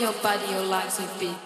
your body, your legs a beat.